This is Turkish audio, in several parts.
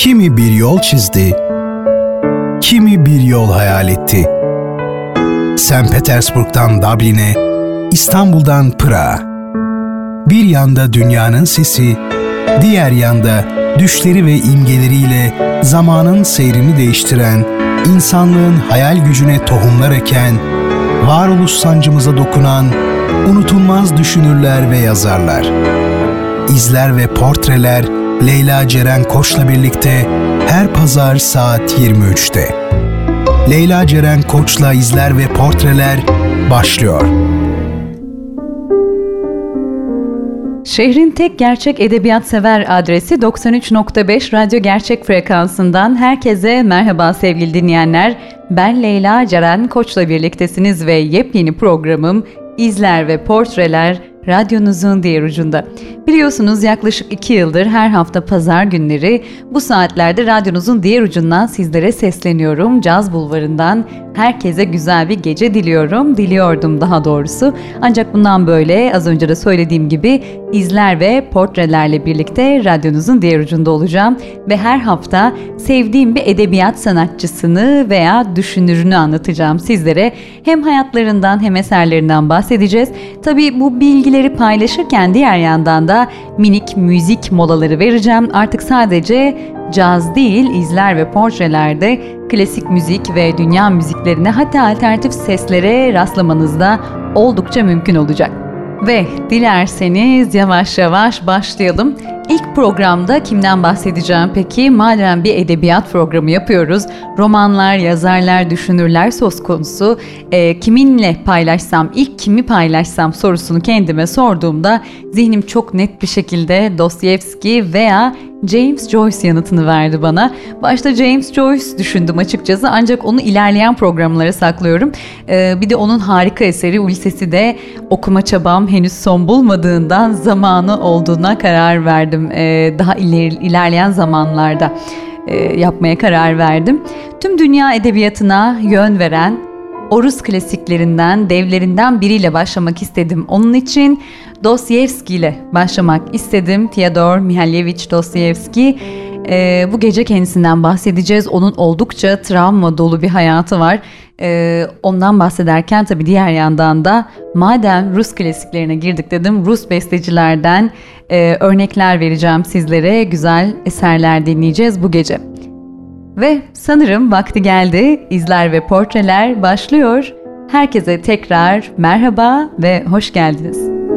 Kimi bir yol çizdi, kimi bir yol hayal etti. St. Petersburg'dan Dublin'e, İstanbul'dan Pırağa. Bir yanda dünyanın sesi, diğer yanda düşleri ve imgeleriyle zamanın seyrini değiştiren, insanlığın hayal gücüne tohumlar eken, varoluş sancımıza dokunan, unutulmaz düşünürler ve yazarlar. İzler ve portreler Leyla Ceren Koç'la birlikte her pazar saat 23'te. Leyla Ceren Koç'la izler ve portreler başlıyor. Şehrin tek gerçek edebiyat sever adresi 93.5 Radyo Gerçek frekansından herkese merhaba sevgili dinleyenler. Ben Leyla Ceren Koç'la birliktesiniz ve yepyeni programım İzler ve Portreler radyonuzun diğer ucunda. Biliyorsunuz yaklaşık iki yıldır her hafta pazar günleri bu saatlerde radyonuzun diğer ucundan sizlere sesleniyorum. Caz Bulvarı'ndan herkese güzel bir gece diliyorum. Diliyordum daha doğrusu. Ancak bundan böyle az önce de söylediğim gibi izler ve portrelerle birlikte radyonuzun diğer ucunda olacağım. Ve her hafta sevdiğim bir edebiyat sanatçısını veya düşünürünü anlatacağım sizlere. Hem hayatlarından hem eserlerinden bahsedeceğiz. Tabii bu bilgileri paylaşırken diğer yandan da minik müzik molaları vereceğim. Artık sadece caz değil, izler ve portrelerde klasik müzik ve dünya müziklerine hatta alternatif seslere rastlamanız da oldukça mümkün olacak. Ve dilerseniz yavaş yavaş başlayalım. İlk programda kimden bahsedeceğim peki? Madem bir edebiyat programı yapıyoruz, romanlar, yazarlar, düşünürler söz konusu. E, kiminle paylaşsam, ilk kimi paylaşsam sorusunu kendime sorduğumda zihnim çok net bir şekilde Dostoyevski veya James Joyce yanıtını verdi bana. Başta James Joyce düşündüm açıkçası ancak onu ilerleyen programlara saklıyorum. Ee, bir de onun harika eseri Ulysses'i de okuma çabam henüz son bulmadığından zamanı olduğuna karar verdim. Ee, daha iler, ilerleyen zamanlarda e, yapmaya karar verdim. Tüm dünya edebiyatına yön veren o Rus klasiklerinden, devlerinden biriyle başlamak istedim. Onun için Dostoyevski ile başlamak istedim. Fyodor Mihailevich Dostoyevski. Ee, bu gece kendisinden bahsedeceğiz. Onun oldukça travma dolu bir hayatı var. Ee, ondan bahsederken tabii diğer yandan da madem Rus klasiklerine girdik dedim Rus bestecilerden e, örnekler vereceğim sizlere. Güzel eserler dinleyeceğiz bu gece. Ve sanırım vakti geldi. İzler ve portreler başlıyor. Herkese tekrar merhaba ve hoş geldiniz.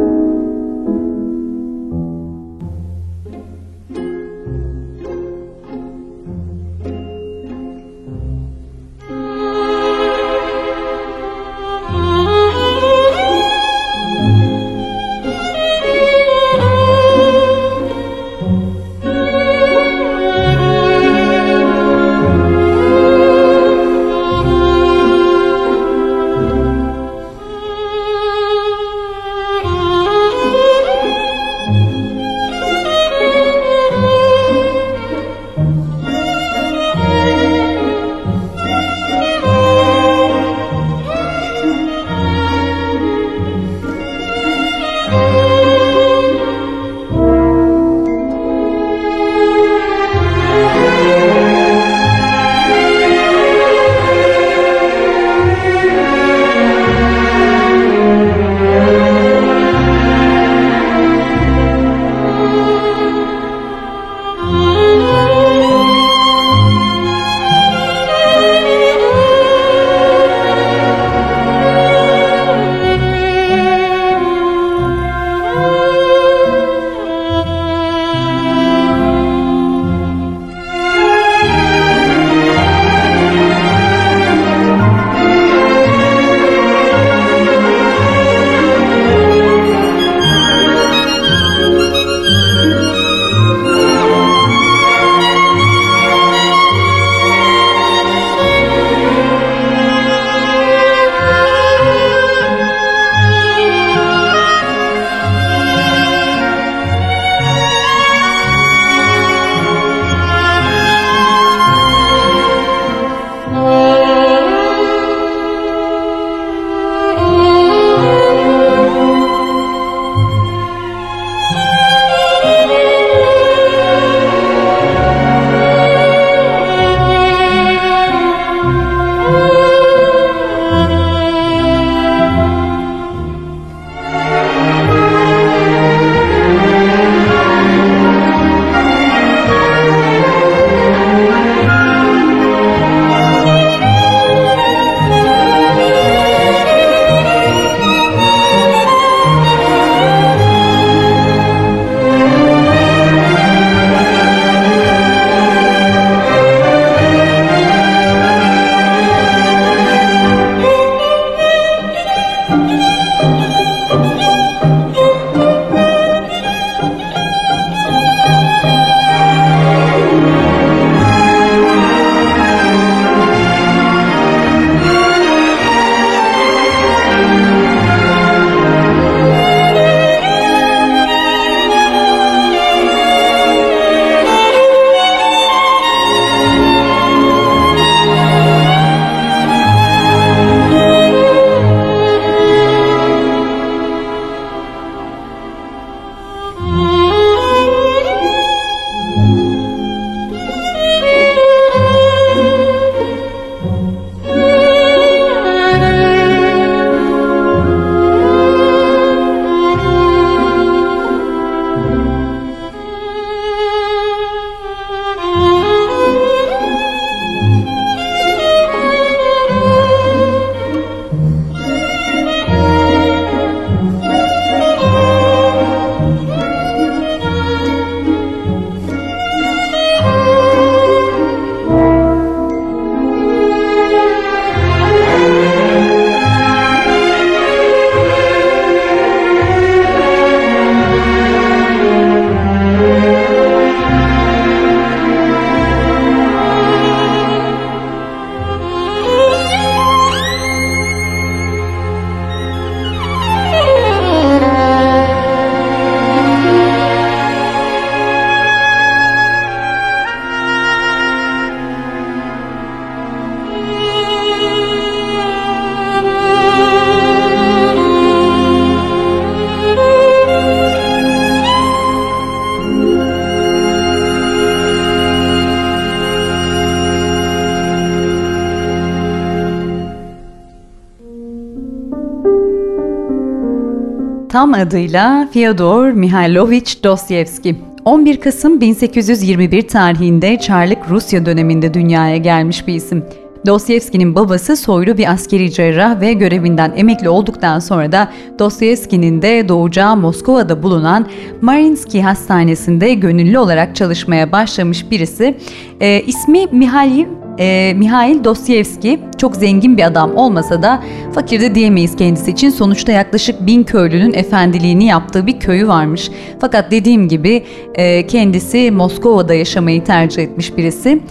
Tam adıyla Fyodor Mihailovich Dostoyevski. 11 Kasım 1821 tarihinde Çarlık Rusya döneminde dünyaya gelmiş bir isim. Dostoyevski'nin babası soylu bir askeri cerrah ve görevinden emekli olduktan sonra da Dostoyevski'nin de doğacağı Moskova'da bulunan Mariinsky Hastanesi'nde gönüllü olarak çalışmaya başlamış birisi. E, ismi Mihail e, Mihail Dostoyevski çok zengin bir adam olmasa da fakir de diyemeyiz kendisi için. Sonuçta yaklaşık bin köylünün efendiliğini yaptığı bir köyü varmış. Fakat dediğim gibi e, kendisi Moskova'da yaşamayı tercih etmiş birisi.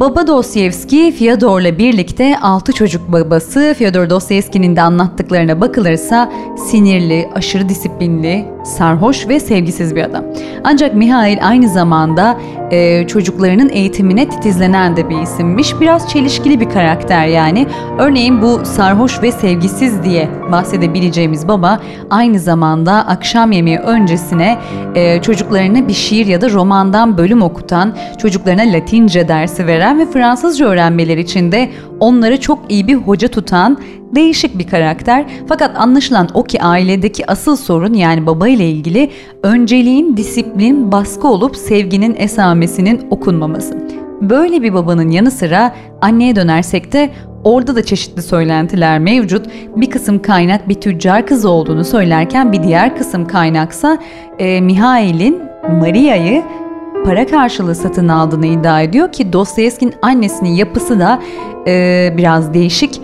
Baba Dostoyevski, Fyodor'la birlikte 6 çocuk babası. Fyodor Dostoyevski'nin de anlattıklarına bakılırsa sinirli, aşırı disiplinli, sarhoş ve sevgisiz bir adam. Ancak Mihail aynı zamanda e, çocuklarının eğitimine titizlenen de bir isimmiş. Biraz çelişkili bir karakter yani. Örneğin bu sarhoş ve sevgisiz diye bahsedebileceğimiz baba aynı zamanda akşam yemeği öncesine e, çocuklarına bir şiir ya da romandan bölüm okutan, çocuklarına Latince dersi veren ve Fransızca öğrenmeleri için de onları çok iyi bir hoca tutan değişik bir karakter. Fakat anlaşılan o ki ailedeki asıl sorun yani baba ile ilgili önceliğin disiplin, baskı olup sevginin esamesinin okunmaması. Böyle bir babanın yanı sıra anneye dönersek de Orada da çeşitli söylentiler mevcut. Bir kısım kaynak bir tüccar kızı olduğunu söylerken bir diğer kısım kaynaksa e, Mihail'in Maria'yı para karşılığı satın aldığını iddia ediyor ki Dostoyevski'nin annesinin yapısı da e, biraz değişik.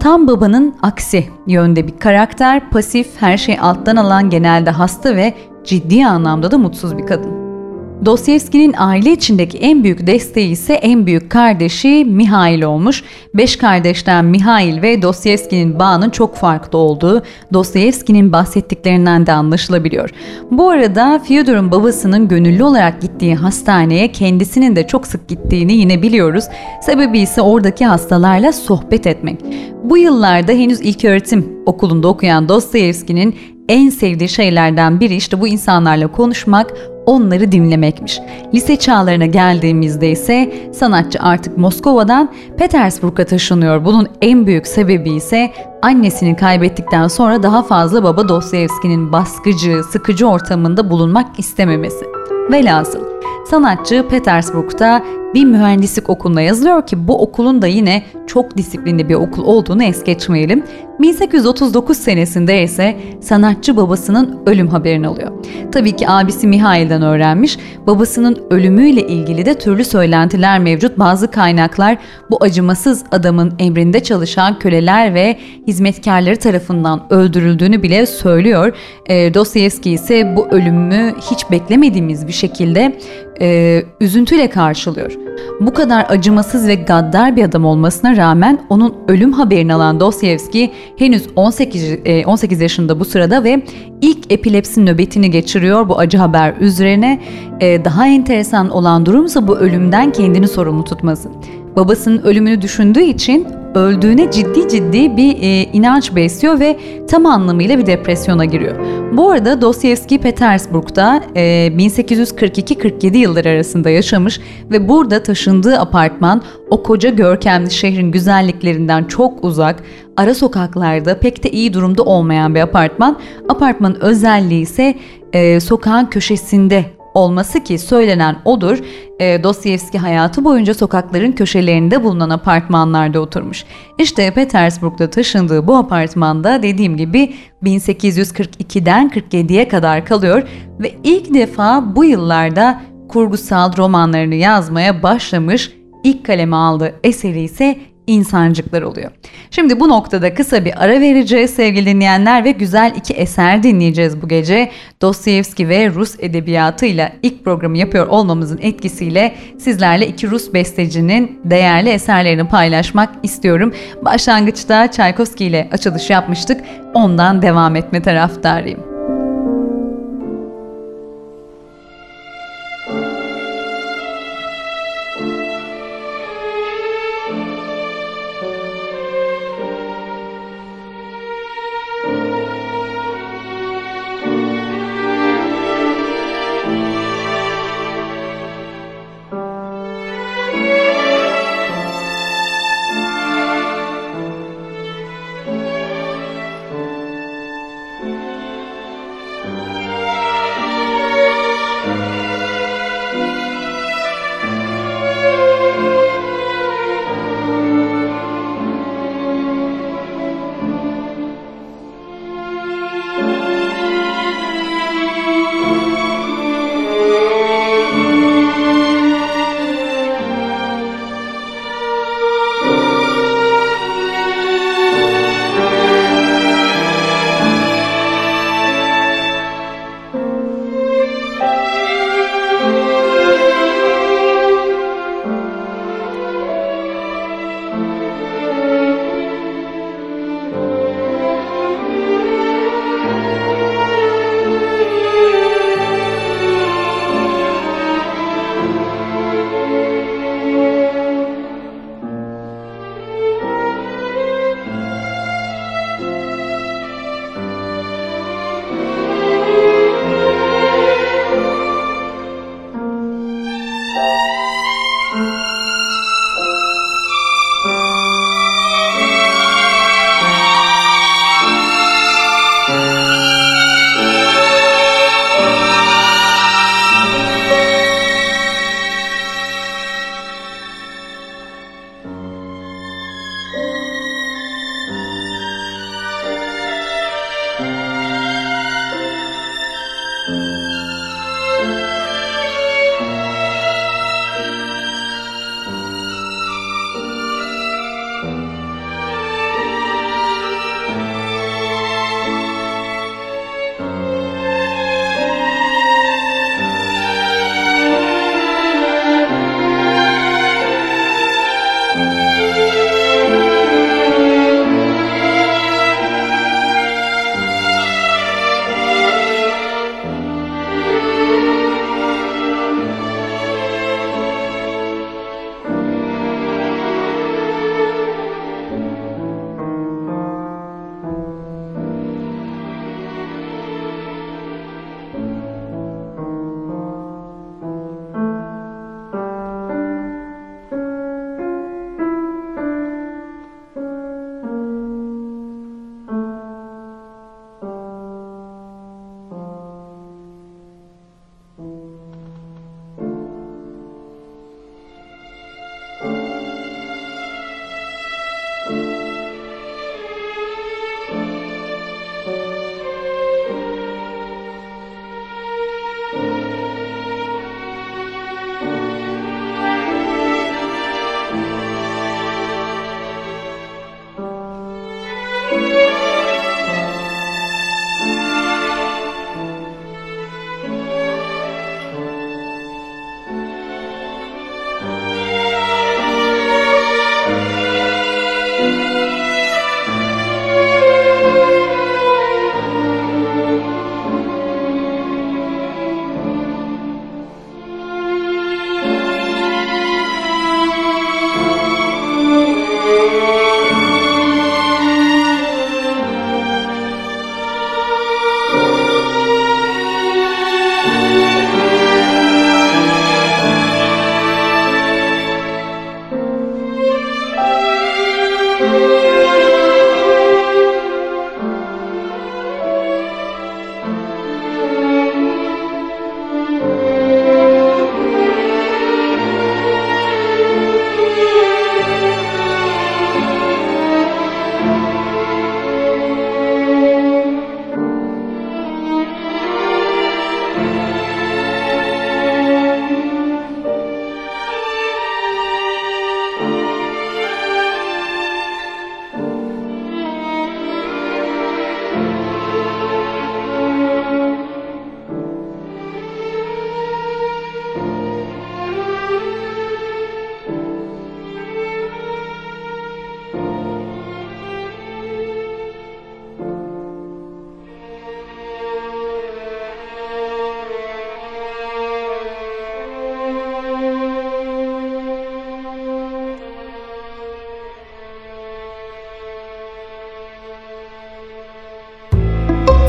Tam babanın aksi yönde bir karakter, pasif, her şey alttan alan, genelde hasta ve ciddi anlamda da mutsuz bir kadın. Dostoyevski'nin aile içindeki en büyük desteği ise en büyük kardeşi Mihail olmuş. Beş kardeşten Mihail ve Dostoyevski'nin bağının çok farklı olduğu Dostoyevski'nin bahsettiklerinden de anlaşılabiliyor. Bu arada Fyodor'un babasının gönüllü olarak gittiği hastaneye kendisinin de çok sık gittiğini yine biliyoruz. Sebebi ise oradaki hastalarla sohbet etmek. Bu yıllarda henüz ilk öğretim okulunda okuyan Dostoyevski'nin en sevdiği şeylerden biri işte bu insanlarla konuşmak, onları dinlemekmiş. Lise çağlarına geldiğimizde ise sanatçı artık Moskova'dan Petersburg'a taşınıyor. Bunun en büyük sebebi ise annesini kaybettikten sonra daha fazla baba Dostoyevski'nin baskıcı, sıkıcı ortamında bulunmak istememesi. Velhasıl sanatçı Petersburg'da bir mühendislik okuluna yazılıyor ki bu okulun da yine çok disiplinli bir okul olduğunu es geçmeyelim. 1839 senesinde ise sanatçı babasının ölüm haberini alıyor. Tabii ki abisi Mihail'den öğrenmiş. Babasının ölümüyle ilgili de türlü söylentiler mevcut. Bazı kaynaklar bu acımasız adamın emrinde çalışan köleler ve hizmetkarları tarafından öldürüldüğünü bile söylüyor. E, Dostoyevski ise bu ölümü hiç beklemediğimiz bir şekilde e, üzüntüyle karşılıyor. Bu kadar acımasız ve gaddar bir adam olmasına rağmen onun ölüm haberini alan Dostoyevski henüz 18, 18 e, yaşında bu sırada ve ilk epilepsi nöbetini geçiriyor bu acı haber üzerine. E, daha enteresan olan durum ise bu ölümden kendini sorumlu tutması. Babasının ölümünü düşündüğü için öldüğüne ciddi ciddi bir e, inanç besliyor ve tam anlamıyla bir depresyona giriyor. Bu arada Dostoyevski Petersburg'da e, 1842-47 yılları arasında yaşamış ve burada taşındığı apartman o koca görkemli şehrin güzelliklerinden çok uzak, ara sokaklarda pek de iyi durumda olmayan bir apartman. Apartmanın özelliği ise e, sokağın köşesinde olması ki söylenen odur. E, Dostoyevski hayatı boyunca sokakların köşelerinde bulunan apartmanlarda oturmuş. İşte Petersburg'da taşındığı bu apartmanda dediğim gibi 1842'den 47'ye kadar kalıyor ve ilk defa bu yıllarda kurgusal romanlarını yazmaya başlamış. İlk kaleme aldığı eseri ise insancıklar oluyor. Şimdi bu noktada kısa bir ara vereceğiz sevgili dinleyenler ve güzel iki eser dinleyeceğiz bu gece. Dostoyevski ve Rus edebiyatıyla ilk programı yapıyor olmamızın etkisiyle sizlerle iki Rus bestecinin değerli eserlerini paylaşmak istiyorum. Başlangıçta Çaykovski ile açılış yapmıştık. Ondan devam etme taraftarıyım.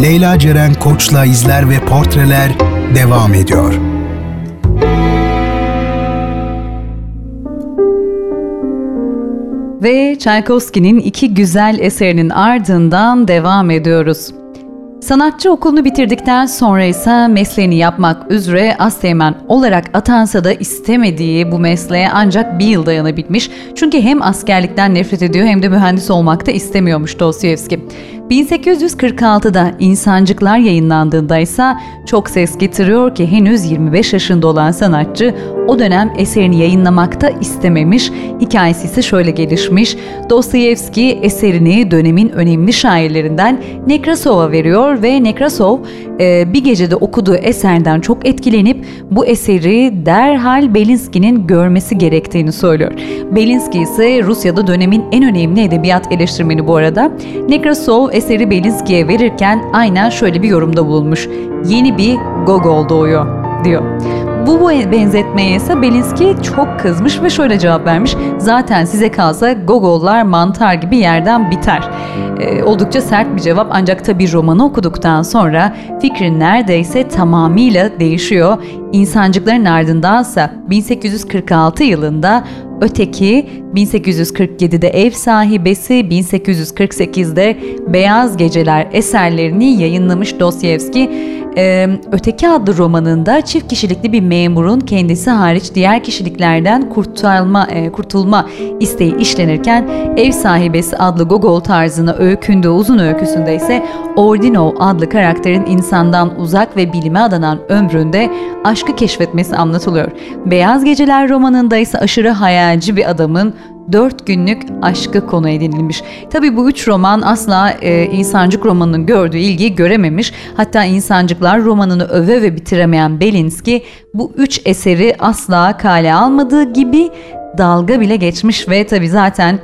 Leyla Ceren Koç'la izler ve portreler devam ediyor. Ve Tchaikovsky'nin iki güzel eserinin ardından devam ediyoruz. Sanatçı okulunu bitirdikten sonra ise mesleğini yapmak üzere Asteğmen olarak atansa da istemediği bu mesleğe ancak bir yıl dayanabilmiş. Çünkü hem askerlikten nefret ediyor hem de mühendis olmak da istemiyormuş Dostoyevski. 1846'da İnsancıklar yayınlandığında ise çok ses getiriyor ki henüz 25 yaşında olan sanatçı o dönem eserini yayınlamakta istememiş. Hikayesi ise şöyle gelişmiş. Dostoyevski eserini dönemin önemli şairlerinden Nekrasov'a veriyor ve Nekrasov e, bir gecede okuduğu eserden çok etkilenip bu eseri derhal Belinsky'nin görmesi gerektiğini söylüyor. Belinsky ise Rusya'da dönemin en önemli edebiyat eleştirmeni bu arada. Nekrasov eseri Belinsky'ye verirken aynen şöyle bir yorumda bulunmuş. Yeni bir Gogol doğuyor diyor. Bu benzetmeye ise Belinsky çok kızmış ve şöyle cevap vermiş. Zaten size kalsa Gogollar mantar gibi yerden biter. Ee, oldukça sert bir cevap ancak tabi romanı okuduktan sonra fikrin neredeyse tamamıyla değişiyor. İnsancıkların ardındansa 1846 yılında Öteki 1847'de Ev Sahibesi, 1848'de Beyaz Geceler eserlerini yayınlamış Dostoyevski. Ee, Öteki adlı romanında çift kişilikli bir memurun kendisi hariç diğer kişiliklerden kurtulma, e, kurtulma isteği işlenirken Ev Sahibesi adlı Gogol tarzına öykündüğü uzun öyküsünde ise Ordinov adlı karakterin insandan uzak ve bilime adanan ömründe aşkı keşfetmesi anlatılıyor. Beyaz Geceler romanında ise aşırı hayalci bir adamın dört günlük aşkı konu edinilmiş. Tabi bu üç roman asla e, İnsancık romanının gördüğü ilgiyi görememiş. Hatta İnsancıklar romanını öve ve bitiremeyen Belinski bu üç eseri asla kale almadığı gibi dalga bile geçmiş ve tabi zaten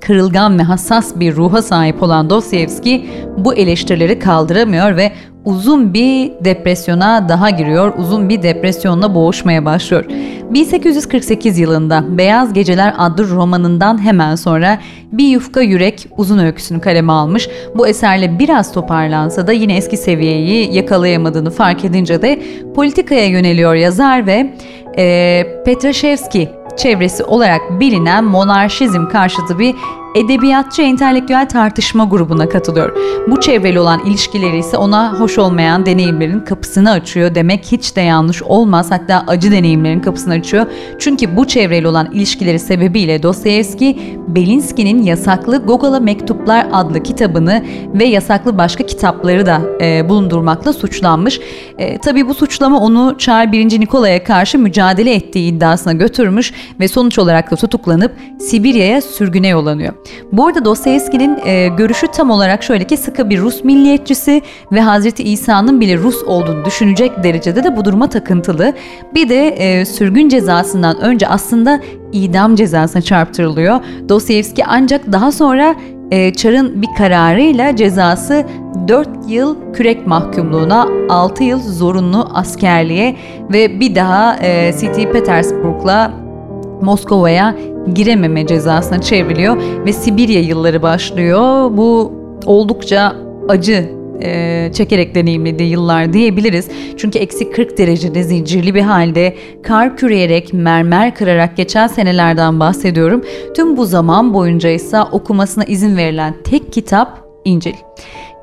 kırılgan ve hassas bir ruha sahip olan Dostoyevski bu eleştirileri kaldıramıyor ve uzun bir depresyona daha giriyor, uzun bir depresyonla boğuşmaya başlıyor. 1848 yılında Beyaz Geceler adlı romanından hemen sonra Bir Yufka Yürek uzun öyküsünü kaleme almış. Bu eserle biraz toparlansa da yine eski seviyeyi yakalayamadığını fark edince de politikaya yöneliyor yazar ve e, Petraşevski çevresi olarak bilinen monarşizm karşıtı bir edebiyatçı entelektüel tartışma grubuna katılıyor. Bu çevreli olan ilişkileri ise ona hoş olmayan deneyimlerin kapısını açıyor demek hiç de yanlış olmaz. Hatta acı deneyimlerin kapısını açıyor. Çünkü bu çevreli olan ilişkileri sebebiyle Dostoyevski, Belinsky'nin yasaklı Gogol'a Mektuplar adlı kitabını ve yasaklı başka kitapları da e, bulundurmakla suçlanmış. E, tabii bu suçlama onu Çar 1. Nikola'ya karşı mücadele ettiği iddiasına götürmüş ve sonuç olarak da tutuklanıp Sibirya'ya sürgüne yollanıyor. Bu arada Dostoyevski'nin e, görüşü tam olarak şöyle ki sıkı bir Rus milliyetçisi ve Hazreti İsa'nın bile Rus olduğunu düşünecek derecede de bu duruma takıntılı. Bir de e, sürgün cezasından önce aslında idam cezasına çarptırılıyor. Dostoyevski ancak daha sonra e, Çar'ın bir kararıyla cezası 4 yıl kürek mahkumluğuna, 6 yıl zorunlu askerliğe ve bir daha e, St. Petersburg'la Moskova'ya girememe cezasına çevriliyor ve Sibirya yılları başlıyor. Bu oldukça acı e, çekerek deneyimlediği yıllar diyebiliriz. Çünkü eksi 40 derecede zincirli bir halde kar küreyerek, mermer kırarak geçen senelerden bahsediyorum. Tüm bu zaman boyunca ise okumasına izin verilen tek kitap İncil.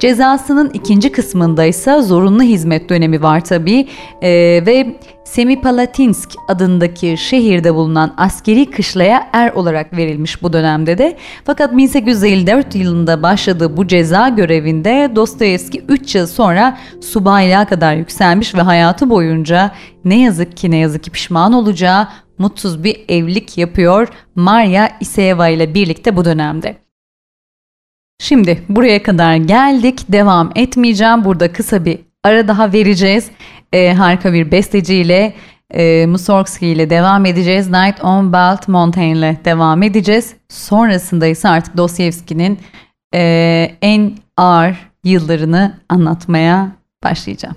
Cezasının ikinci kısmında ise zorunlu hizmet dönemi var tabii ee, ve Semipalatinsk adındaki şehirde bulunan askeri kışlaya er olarak verilmiş bu dönemde de. Fakat 1854 yılında başladığı bu ceza görevinde Dostoyevski 3 yıl sonra subaylığa kadar yükselmiş ve hayatı boyunca ne yazık ki ne yazık ki pişman olacağı mutsuz bir evlilik yapıyor Maria Iseyeva ile birlikte bu dönemde. Şimdi buraya kadar geldik. Devam etmeyeceğim. Burada kısa bir ara daha vereceğiz. Ee, harika bir besteciyle e, Mussorgsky ile devam edeceğiz. Night on Belt Mountain ile devam edeceğiz. Sonrasında ise artık Dostoyevski'nin e, en ağır yıllarını anlatmaya başlayacağım.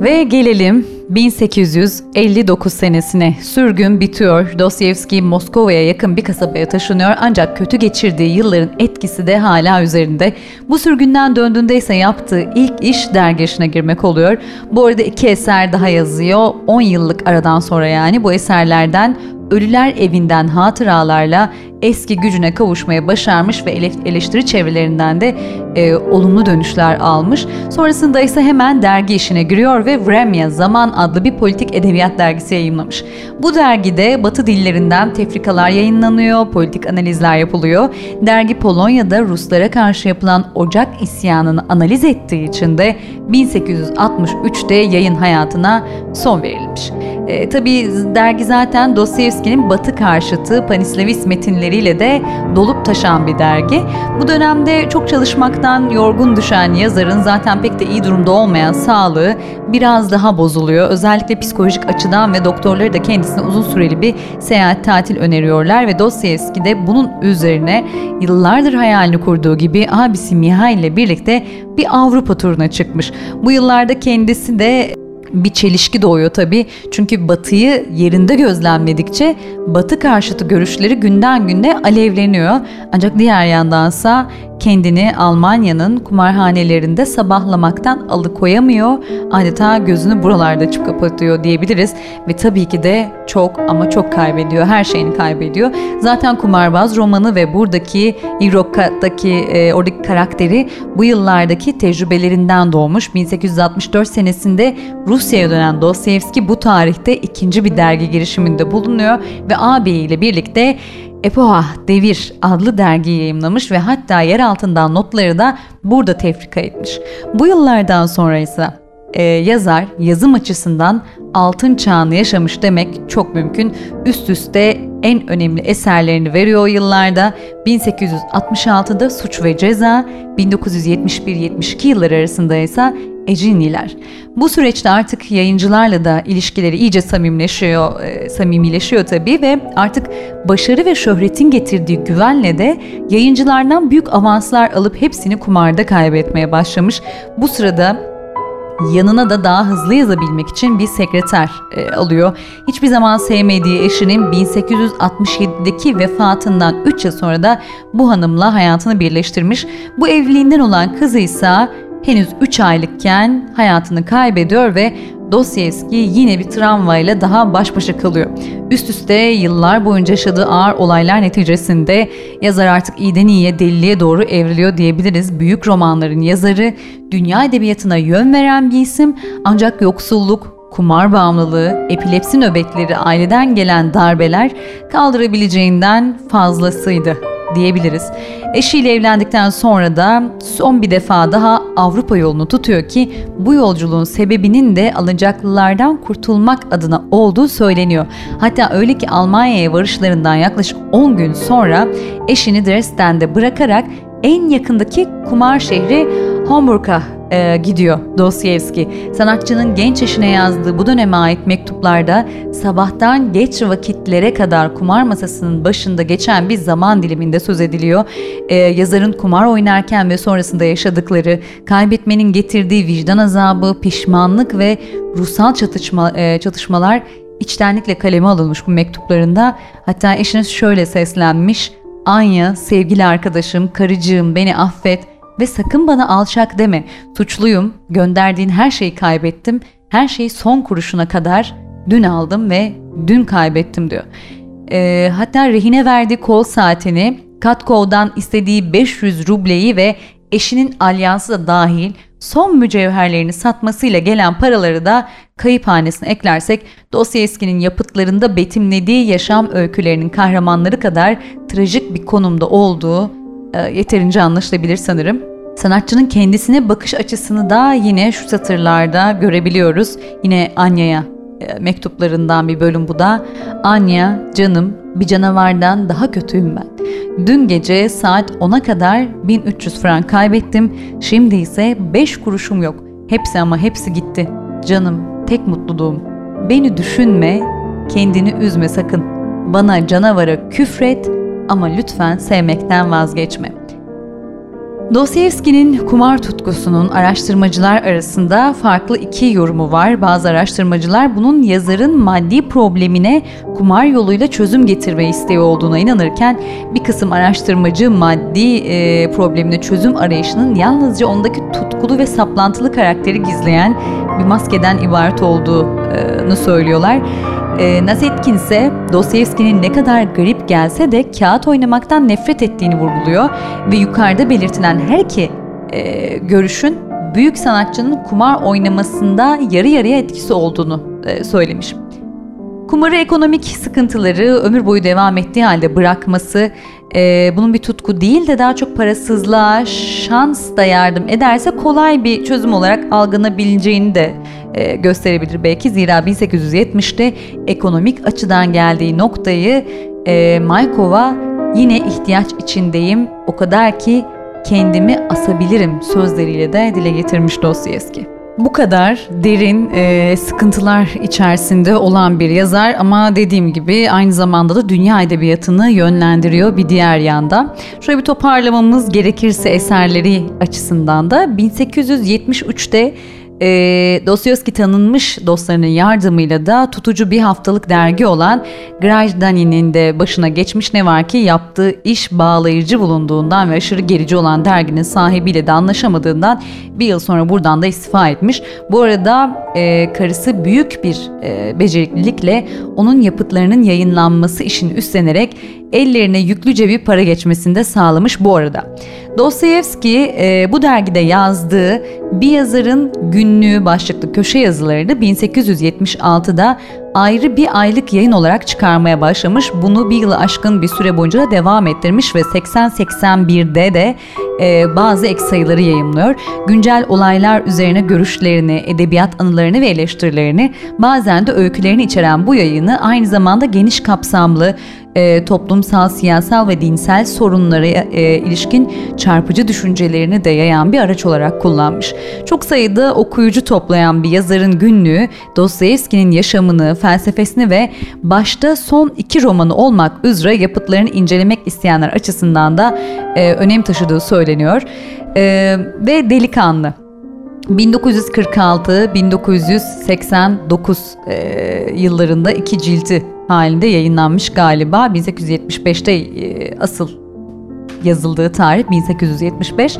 Ve gelelim 1859 senesine sürgün bitiyor. Dostoyevski Moskova'ya yakın bir kasabaya taşınıyor ancak kötü geçirdiği yılların etkisi de hala üzerinde. Bu sürgünden döndüğünde ise yaptığı ilk iş dergi işine girmek oluyor. Bu arada iki eser daha yazıyor. 10 yıllık aradan sonra yani bu eserlerden Ölüler Evinden hatıralarla eski gücüne kavuşmaya başarmış ve eleştiri çevrelerinden de e, olumlu dönüşler almış. Sonrasında ise hemen dergi işine giriyor ve Vremya Zaman adlı bir politik edebiyat dergisi yayınlamış. Bu dergide Batı dillerinden tefrikalar yayınlanıyor, politik analizler yapılıyor. Dergi Polonya'da Ruslara karşı yapılan Ocak isyanını analiz ettiği için de 1863'te yayın hayatına son verilmiş. E, tabii dergi zaten Dostoyevski'nin Batı karşıtı panislavist metinleriyle de dolup taşan bir dergi. Bu dönemde çok çalışmaktan yorgun düşen yazarın zaten pek de iyi durumda olmayan sağlığı biraz daha bozuluyor. Özellikle psikolojik açıdan ve doktorları da kendisine uzun süreli bir seyahat tatil öneriyorlar ve Dostoyevski de bunun üzerine yıllardır hayalini kurduğu gibi abisi Mihail ile birlikte bir Avrupa turuna çıkmış. Bu yıllarda kendisi de bir çelişki doğuyor tabii. Çünkü Batı'yı yerinde gözlemledikçe Batı karşıtı görüşleri günden güne alevleniyor. Ancak diğer yandansa kendini Almanya'nın kumarhanelerinde sabahlamaktan alıkoyamıyor. Adeta gözünü buralarda açıp kapatıyor diyebiliriz. Ve tabii ki de çok ama çok kaybediyor. Her şeyini kaybediyor. Zaten Kumarbaz romanı ve buradaki Iroka'daki e, oradaki karakteri bu yıllardaki tecrübelerinden doğmuş. 1864 senesinde Rusya'ya dönen Dostoyevski bu tarihte ikinci bir dergi girişiminde bulunuyor ve ağabeyiyle birlikte Epoha Devir adlı dergiyi yayımlamış ve hatta yer altından notları da burada tefrika etmiş. Bu yıllardan sonra ise e, yazar yazım açısından altın çağını yaşamış demek çok mümkün. Üst üste en önemli eserlerini veriyor o yıllarda. 1866'da Suç ve Ceza, 1971-72 yılları arasında ise Eciniler. Bu süreçte artık yayıncılarla da ilişkileri iyice samimileşiyor, e, samimileşiyor tabii ve artık başarı ve şöhretin getirdiği güvenle de yayıncılardan büyük avanslar alıp hepsini kumarda kaybetmeye başlamış. Bu sırada yanına da daha hızlı yazabilmek için bir sekreter e, alıyor. Hiçbir zaman sevmediği eşinin 1867'deki vefatından 3 yıl sonra da bu hanımla hayatını birleştirmiş. Bu evliliğinden olan kızı ise henüz 3 aylıkken hayatını kaybediyor ve Dostoyevski yine bir travmayla daha baş başa kalıyor. Üst üste yıllar boyunca yaşadığı ağır olaylar neticesinde yazar artık iyiden iyiye deliliğe doğru evriliyor diyebiliriz. Büyük romanların yazarı, dünya edebiyatına yön veren bir isim ancak yoksulluk, kumar bağımlılığı, epilepsi nöbetleri, aileden gelen darbeler kaldırabileceğinden fazlasıydı diyebiliriz. Eşiyle evlendikten sonra da son bir defa daha Avrupa yolunu tutuyor ki bu yolculuğun sebebinin de alacaklılardan kurtulmak adına olduğu söyleniyor. Hatta öyle ki Almanya'ya varışlarından yaklaşık 10 gün sonra eşini Dresden'de bırakarak en yakındaki kumar şehri Hamburg'a e, gidiyor Dostoyevski. Sanatçının genç yaşına yazdığı bu döneme ait mektuplarda sabahtan geç vakitlere kadar kumar masasının başında geçen bir zaman diliminde söz ediliyor. E, yazarın kumar oynarken ve sonrasında yaşadıkları, kaybetmenin getirdiği vicdan azabı, pişmanlık ve ruhsal çatışma, e, çatışmalar içtenlikle kaleme alınmış bu mektuplarında. Hatta eşiniz şöyle seslenmiş. Anya, sevgili arkadaşım, karıcığım beni affet.'' Ve sakın bana alçak deme. Suçluyum, gönderdiğin her şeyi kaybettim. Her şeyi son kuruşuna kadar dün aldım ve dün kaybettim diyor. E, hatta rehine verdiği kol saatini, Katkov'dan istediği 500 rubleyi ve eşinin alyansı da dahil son mücevherlerini satmasıyla gelen paraları da kayıp hanesine eklersek Dostoyevski'nin yapıtlarında betimlediği yaşam öykülerinin kahramanları kadar trajik bir konumda olduğu yeterince anlaşılabilir sanırım. Sanatçının kendisine bakış açısını da yine şu satırlarda görebiliyoruz. Yine Anya'ya e, mektuplarından bir bölüm bu da. Anya, canım, bir canavardan daha kötüyüm ben. Dün gece saat 10'a kadar 1300 frank kaybettim. Şimdi ise 5 kuruşum yok. Hepsi ama hepsi gitti. Canım, tek mutluluğum. Beni düşünme, kendini üzme sakın. Bana canavara küfret, ama lütfen sevmekten vazgeçme. Dostoyevski'nin kumar tutkusunun araştırmacılar arasında farklı iki yorumu var. Bazı araştırmacılar bunun yazarın maddi problemine kumar yoluyla çözüm getirme isteği olduğuna inanırken bir kısım araştırmacı maddi e, problemine çözüm arayışının yalnızca ondaki tutkulu ve saplantılı karakteri gizleyen bir maskeden ibaret olduğunu söylüyorlar. E, Nazetkin ise Dostoyevski'nin ne kadar garip gelse de kağıt oynamaktan nefret ettiğini vurguluyor ve yukarıda belirtilen her iki e, görüşün büyük sanatçının kumar oynamasında yarı yarıya etkisi olduğunu e, söylemiş. Kumarı ekonomik sıkıntıları ömür boyu devam ettiği halde bırakması e, bunun bir tutku değil de daha çok parasızlığa, şans da yardım ederse kolay bir çözüm olarak algılanabileceğini de e, gösterebilir belki. Zira 1870'te ekonomik açıdan geldiği noktayı e, Maykova yine ihtiyaç içindeyim o kadar ki kendimi asabilirim sözleriyle de dile getirmiş Dostoyevski. Bu kadar derin e, sıkıntılar içerisinde olan bir yazar ama dediğim gibi aynı zamanda da dünya edebiyatını yönlendiriyor bir diğer yanda. Şöyle bir toparlamamız gerekirse eserleri açısından da 1873'te e, Dostoyevski tanınmış dostlarının yardımıyla da tutucu bir haftalık dergi olan Grajdani'nin de başına geçmiş ne var ki yaptığı iş bağlayıcı bulunduğundan ve aşırı gerici olan derginin sahibiyle de anlaşamadığından bir yıl sonra buradan da istifa etmiş. Bu arada e, karısı büyük bir e, beceriklilikle onun yapıtlarının yayınlanması işini üstlenerek ellerine yüklüce bir para geçmesinde sağlamış bu arada. Dostoyevski e, bu dergide yazdığı bir yazarın günlüğü başlıklı köşe yazılarını 1876'da ayrı bir aylık yayın olarak çıkarmaya başlamış. Bunu bir yılı aşkın bir süre boyunca da devam ettirmiş ve 80-81'de de e, bazı ek sayıları yayımlıyor. Güncel olaylar üzerine görüşlerini, edebiyat anılarını ve eleştirilerini bazen de öykülerini içeren bu yayını aynı zamanda geniş kapsamlı e, toplumsal, siyasal ve dinsel sorunlara e, ilişkin çarpıcı düşüncelerini de yayan bir araç olarak kullanmış. Çok sayıda okuyucu toplayan bir yazarın günlüğü Dostoyevski'nin yaşamını, felsefesini ve başta son iki romanı olmak üzere yapıtlarını incelemek isteyenler açısından da e, önem taşıdığı söyleniyor. E, ve Delikanlı 1946-1989 e, yıllarında iki cilti halinde yayınlanmış galiba. 1875'te e, asıl yazıldığı tarih 1875.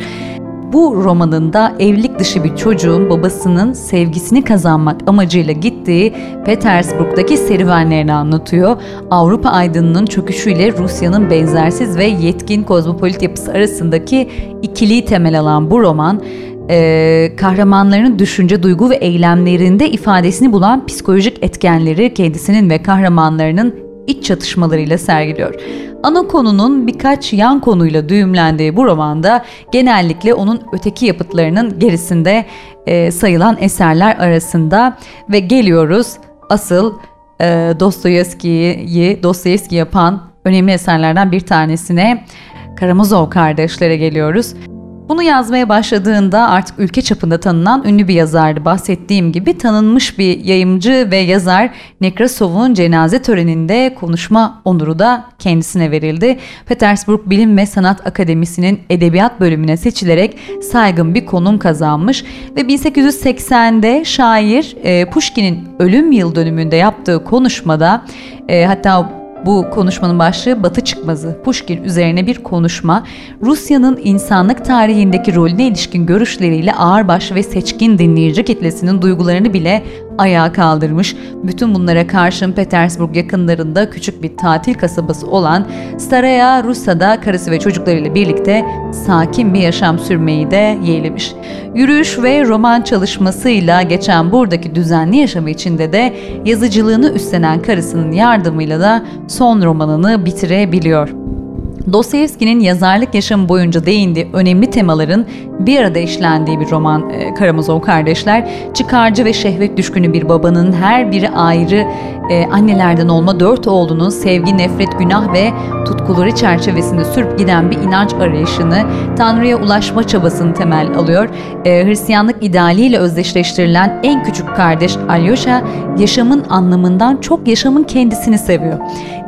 Bu romanında evlilik dışı bir çocuğun babasının sevgisini kazanmak amacıyla gittiği Petersburg'daki serüvenlerini anlatıyor. Avrupa aydınının çöküşüyle Rusya'nın benzersiz ve yetkin kozmopolit yapısı arasındaki ikiliyi temel alan bu roman e, kahramanların düşünce, duygu ve eylemlerinde ifadesini bulan psikolojik etkenleri kendisinin ve kahramanlarının iç çatışmalarıyla sergiliyor. Ana konunun birkaç yan konuyla düğümlendiği bu romanda genellikle onun öteki yapıtlarının gerisinde e, sayılan eserler arasında ve geliyoruz asıl e, Dostoyevski'yi Dostoyevski yapan önemli eserlerden bir tanesine Karamazov kardeşlere geliyoruz. Bunu yazmaya başladığında artık ülke çapında tanınan ünlü bir yazardı. Bahsettiğim gibi tanınmış bir yayımcı ve yazar Nekrasov'un cenaze töreninde konuşma onuru da kendisine verildi. Petersburg Bilim ve Sanat Akademisi'nin edebiyat bölümüne seçilerek saygın bir konum kazanmış ve 1880'de şair e, Pushkin'in ölüm yıl dönümünde yaptığı konuşmada e, hatta bu konuşmanın başlığı Batı Çıkmazı, Pushkin üzerine bir konuşma, Rusya'nın insanlık tarihindeki rolüne ilişkin görüşleriyle ağırbaş ve seçkin dinleyici kitlesinin duygularını bile ayağa kaldırmış. Bütün bunlara karşın Petersburg yakınlarında küçük bir tatil kasabası olan Staraya Russa'da karısı ve çocuklarıyla birlikte sakin bir yaşam sürmeyi de yeğlemiş. Yürüyüş ve roman çalışmasıyla geçen buradaki düzenli yaşamı içinde de yazıcılığını üstlenen karısının yardımıyla da son romanını bitirebiliyor. Dostoyevski'nin yazarlık yaşamı boyunca değindiği önemli temaların bir arada işlendiği bir roman e, Karamazov Kardeşler. Çıkarcı ve şehvet düşkünü bir babanın her biri ayrı e, annelerden olma dört oğlunun sevgi, nefret, günah ve tutkuları çerçevesinde sürüp giden bir inanç arayışını, Tanrı'ya ulaşma çabasını temel alıyor. E, Hristiyanlık idealiyle özdeşleştirilen en küçük kardeş Alyosha yaşamın anlamından çok yaşamın kendisini seviyor.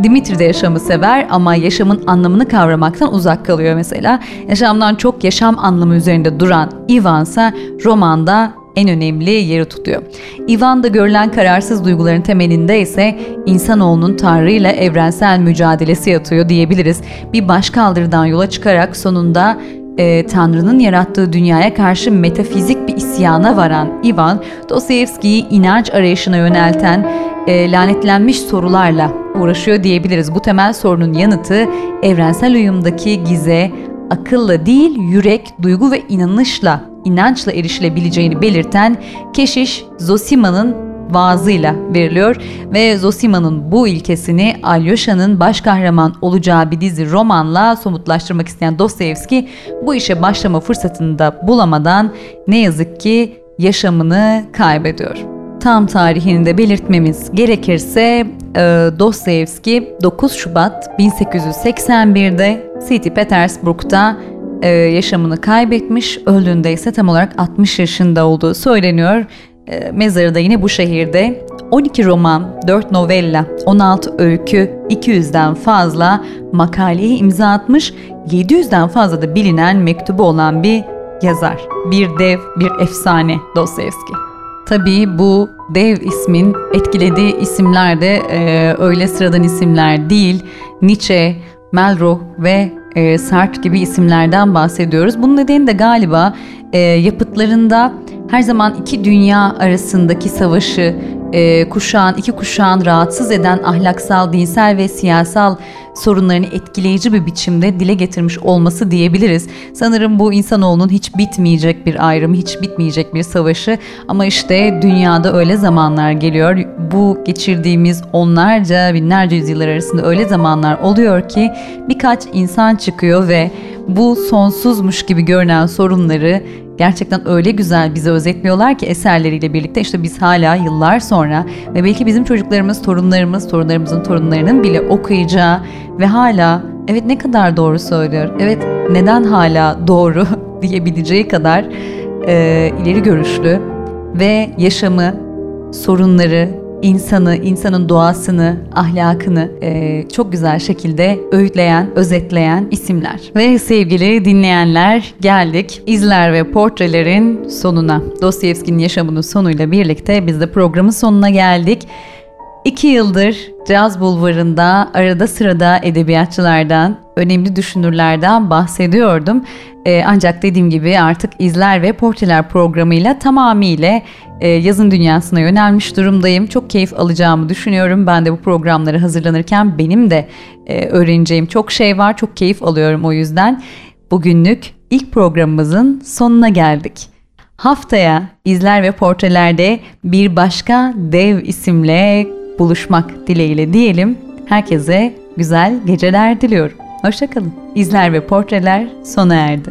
Dimitri de yaşamı sever ama yaşamın anlamını kavramaktan uzak kalıyor mesela. Yaşamdan çok yaşam anlamı üzerinde duran Ivan ise romanda en önemli yeri tutuyor. Ivan'da görülen kararsız duyguların temelinde ise insanoğlunun Tanrı ile evrensel mücadelesi yatıyor diyebiliriz. Bir başkaldırıdan yola çıkarak sonunda e, Tanrı'nın yarattığı dünyaya karşı metafizik bir isyana varan Ivan, Dostoyevski'yi inanç arayışına yönelten e, lanetlenmiş sorularla uğraşıyor diyebiliriz. Bu temel sorunun yanıtı evrensel uyumdaki gize, akılla değil yürek, duygu ve inanışla, inançla erişilebileceğini belirten keşiş Zosima'nın vaazıyla veriliyor ve Zosima'nın bu ilkesini Alyosha'nın baş kahraman olacağı bir dizi romanla somutlaştırmak isteyen Dostoyevski bu işe başlama fırsatını da bulamadan ne yazık ki yaşamını kaybediyor. Tam tarihini de belirtmemiz gerekirse e, Dostoyevski 9 Şubat 1881'de St. Petersburg'da e, yaşamını kaybetmiş. Öldüğünde ise tam olarak 60 yaşında olduğu söyleniyor. E, mezarı da yine bu şehirde. 12 roman, 4 novella, 16 öykü, 200'den fazla makaleye imza atmış, 700'den fazla da bilinen mektubu olan bir yazar. Bir dev, bir efsane Dostoyevski. Tabii bu dev ismin etkilediği isimler de e, öyle sıradan isimler değil. Nietzsche, Malraux ve e, Sartre gibi isimlerden bahsediyoruz. Bunun nedeni de galiba e, yapıtlarında her zaman iki dünya arasındaki savaşı e, kuşağın, iki kuşağın rahatsız eden ahlaksal, dinsel ve siyasal sorunlarını etkileyici bir biçimde dile getirmiş olması diyebiliriz. Sanırım bu insanoğlunun hiç bitmeyecek bir ayrımı, hiç bitmeyecek bir savaşı ama işte dünyada öyle zamanlar geliyor. Bu geçirdiğimiz onlarca, binlerce yüzyıllar arasında öyle zamanlar oluyor ki birkaç insan çıkıyor ve bu sonsuzmuş gibi görünen sorunları gerçekten öyle güzel bize özetliyorlar ki eserleriyle birlikte. İşte biz hala yıllar sonra ve belki bizim çocuklarımız, torunlarımız, torunlarımızın torunlarının bile okuyacağı ve hala evet ne kadar doğru söylüyor, evet neden hala doğru? diyebileceği kadar e, ileri görüşlü ve yaşamı, sorunları, insanı, insanın doğasını, ahlakını e, çok güzel şekilde öğütleyen, özetleyen isimler. Ve sevgili dinleyenler geldik izler ve portrelerin sonuna. Dostoyevski'nin yaşamının sonuyla birlikte biz de programın sonuna geldik. İki yıldır Caz Bulvarı'nda arada sırada edebiyatçılardan, önemli düşünürlerden bahsediyordum. Ee, ancak dediğim gibi artık izler ve portreler programıyla tamamıyla e, yazın dünyasına yönelmiş durumdayım. Çok keyif alacağımı düşünüyorum. Ben de bu programları hazırlanırken benim de e, öğreneceğim çok şey var. Çok keyif alıyorum o yüzden. Bugünlük ilk programımızın sonuna geldik. Haftaya izler ve portrelerde bir başka dev isimle buluşmak dileğiyle diyelim. Herkese güzel geceler diliyorum. Hoşçakalın. İzler ve portreler sona erdi.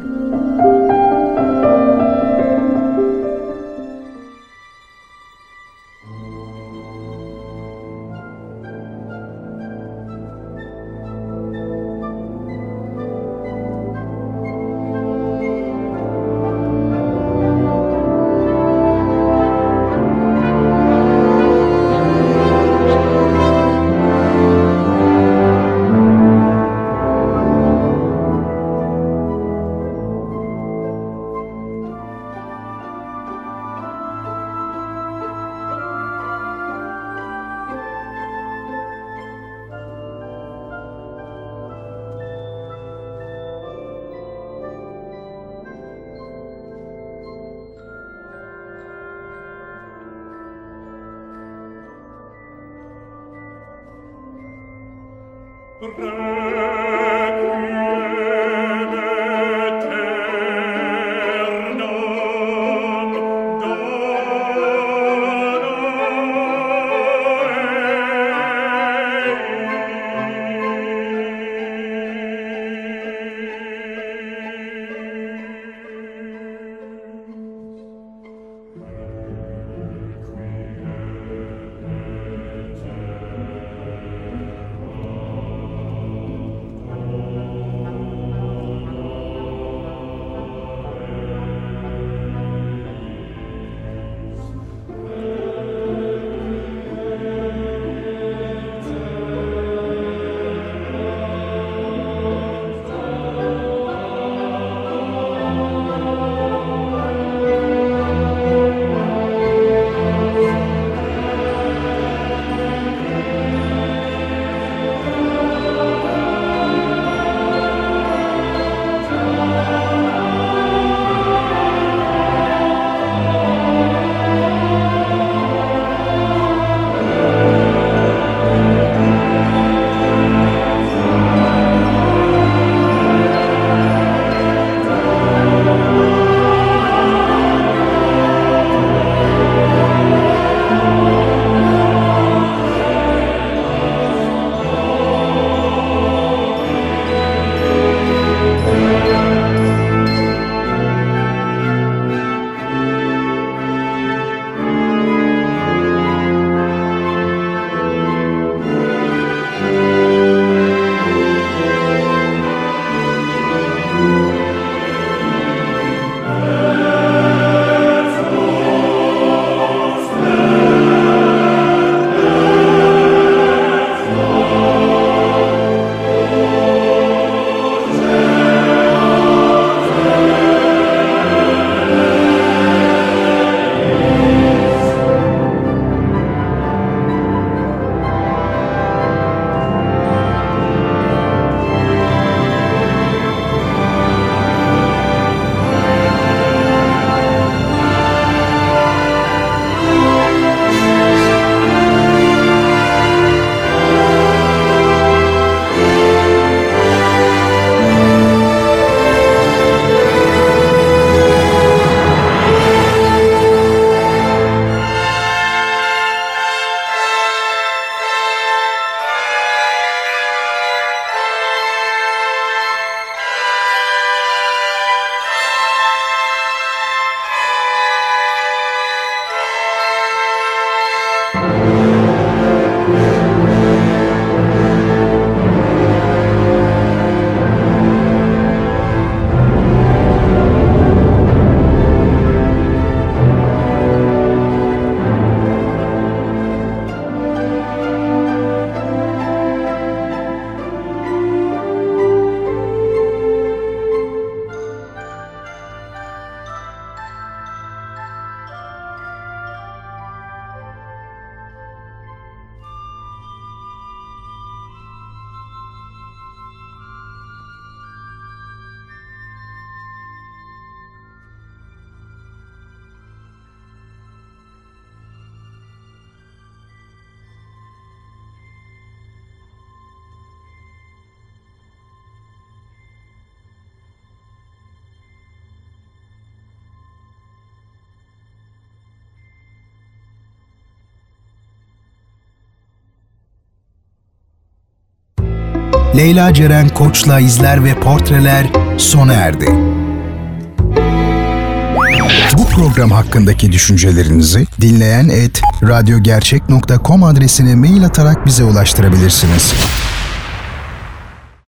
Leyla Ceren Koç'la izler ve portreler sona erdi. Bu program hakkındaki düşüncelerinizi dinleyen et radyogercek.com adresine mail atarak bize ulaştırabilirsiniz.